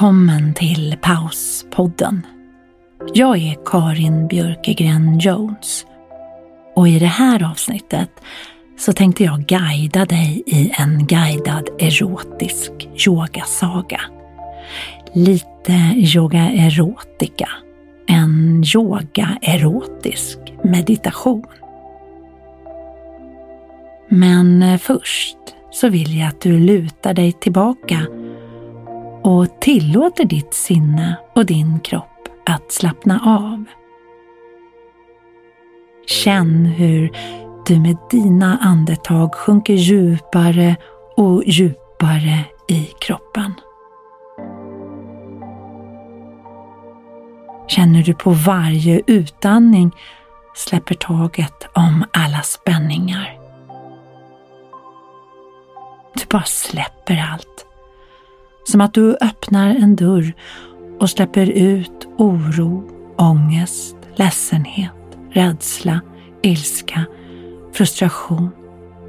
Välkommen till Pauspodden. Jag är Karin Björkegren Jones och i det här avsnittet så tänkte jag guida dig i en guidad erotisk yogasaga. Lite yoga erotica, en yoga erotisk meditation. Men eh, först så vill jag att du lutar dig tillbaka och tillåter ditt sinne och din kropp att slappna av. Känn hur du med dina andetag sjunker djupare och djupare i kroppen. Känner du på varje utandning släpper taget om alla spänningar. Du bara släpper allt som att du öppnar en dörr och släpper ut oro, ångest, ledsenhet, rädsla, ilska, frustration,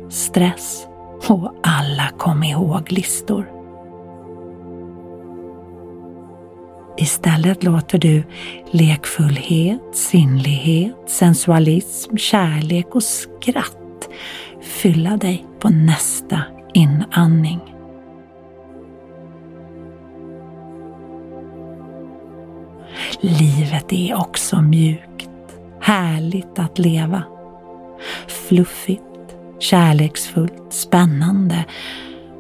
stress och alla kom ihåg-listor. Istället låter du lekfullhet, sinnlighet, sensualism, kärlek och skratt fylla dig på nästa inandning. Livet är också mjukt, härligt att leva. Fluffigt, kärleksfullt, spännande,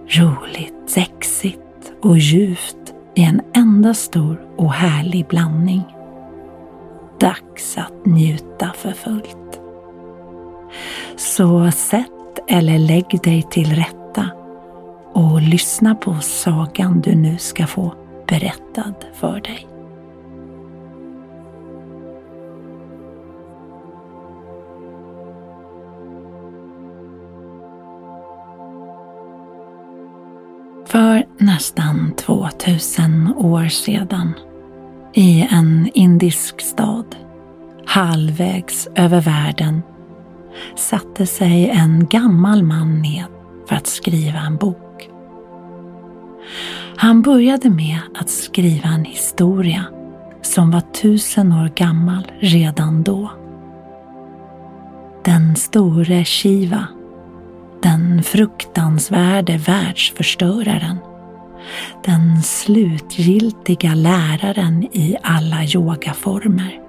roligt, sexigt och djupt i en enda stor och härlig blandning. Dags att njuta för fullt. Så sätt eller lägg dig till rätta och lyssna på sagan du nu ska få berättad för dig. Nästan 2000 år sedan, i en indisk stad, halvvägs över världen, satte sig en gammal man ned för att skriva en bok. Han började med att skriva en historia som var tusen år gammal redan då. Den store Shiva den fruktansvärde världsförstöraren. Den slutgiltiga läraren i alla yogaformer.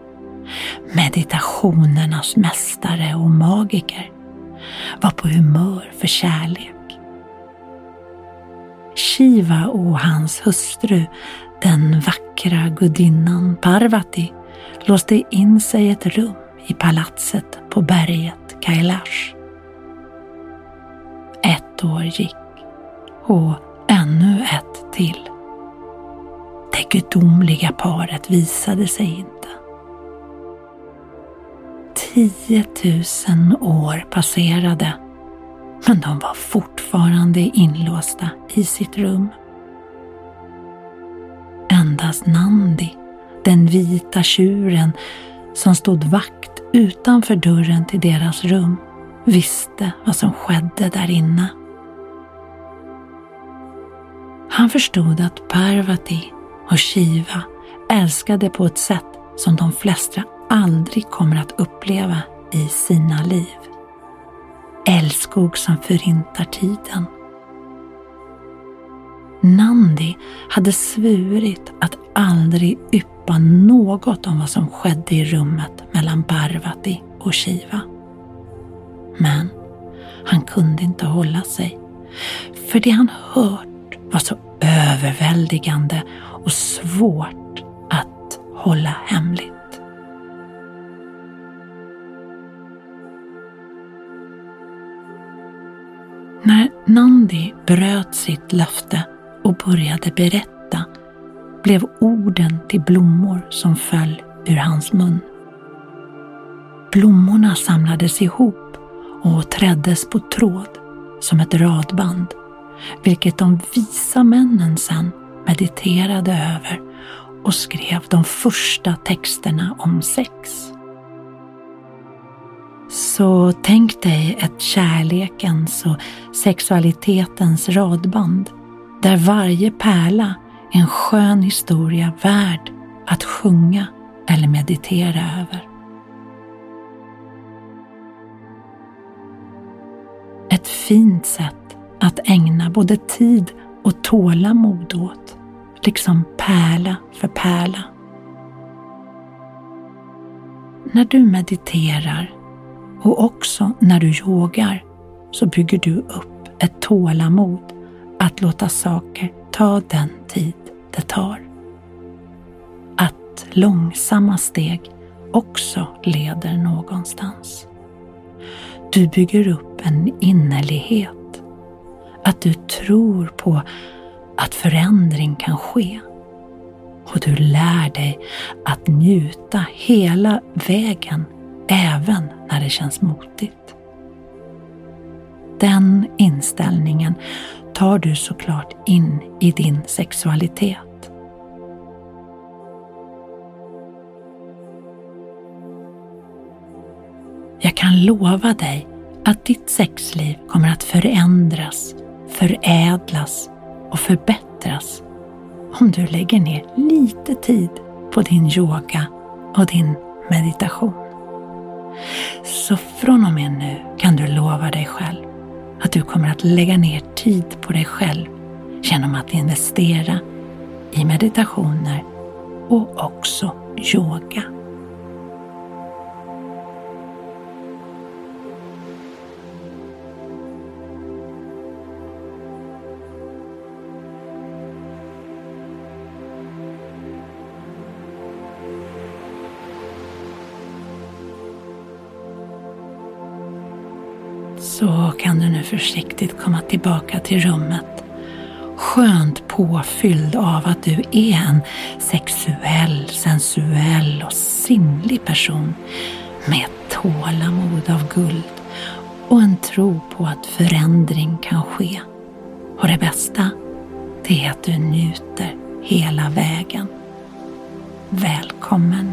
Meditationernas mästare och magiker var på humör för kärlek. Shiva och hans hustru, den vackra gudinnan Parvati, låste in sig i ett rum i palatset på berget Kailash Ett år gick och ännu ett till. Det gudomliga paret visade sig inte. Tiotusen år passerade men de var fortfarande inlåsta i sitt rum. Endast Nandi, den vita tjuren som stod vakt utanför dörren till deras rum, visste vad som skedde där inne. Han förstod att Parvati och Shiva älskade på ett sätt som de flesta aldrig kommer att uppleva i sina liv. älskog som förintar tiden. Nandi hade svurit att aldrig yppa något om vad som skedde i rummet mellan Parvati och Shiva. Men han kunde inte hålla sig, för det han hört var så överväldigande och svårt att hålla hemligt. När Nandi bröt sitt löfte och började berätta blev orden till blommor som föll ur hans mun. Blommorna samlades ihop och träddes på tråd som ett radband, vilket de visa männen sen mediterade över och skrev de första texterna om sex. Så tänk dig ett kärlekens och sexualitetens radband där varje pärla är en skön historia värd att sjunga eller meditera över. Ett fint sätt att ägna både tid och tålamod åt, liksom pärla för pärla. När du mediterar och också när du yogar så bygger du upp ett tålamod att låta saker ta den tid det tar. Att långsamma steg också leder någonstans. Du bygger upp en innerlighet. Att du tror på att förändring kan ske. Och du lär dig att njuta hela vägen även när det känns motigt. Den inställningen tar du såklart in i din sexualitet. Jag kan lova dig att ditt sexliv kommer att förändras, förädlas och förbättras om du lägger ner lite tid på din yoga och din meditation. Så från och med nu kan du lova dig själv att du kommer att lägga ner tid på dig själv genom att investera i meditationer och också yoga. Kan du nu försiktigt komma tillbaka till rummet. Skönt påfylld av att du är en sexuell, sensuell och sinnlig person med tålamod av guld och en tro på att förändring kan ske. Och det bästa, det är att du njuter hela vägen. Välkommen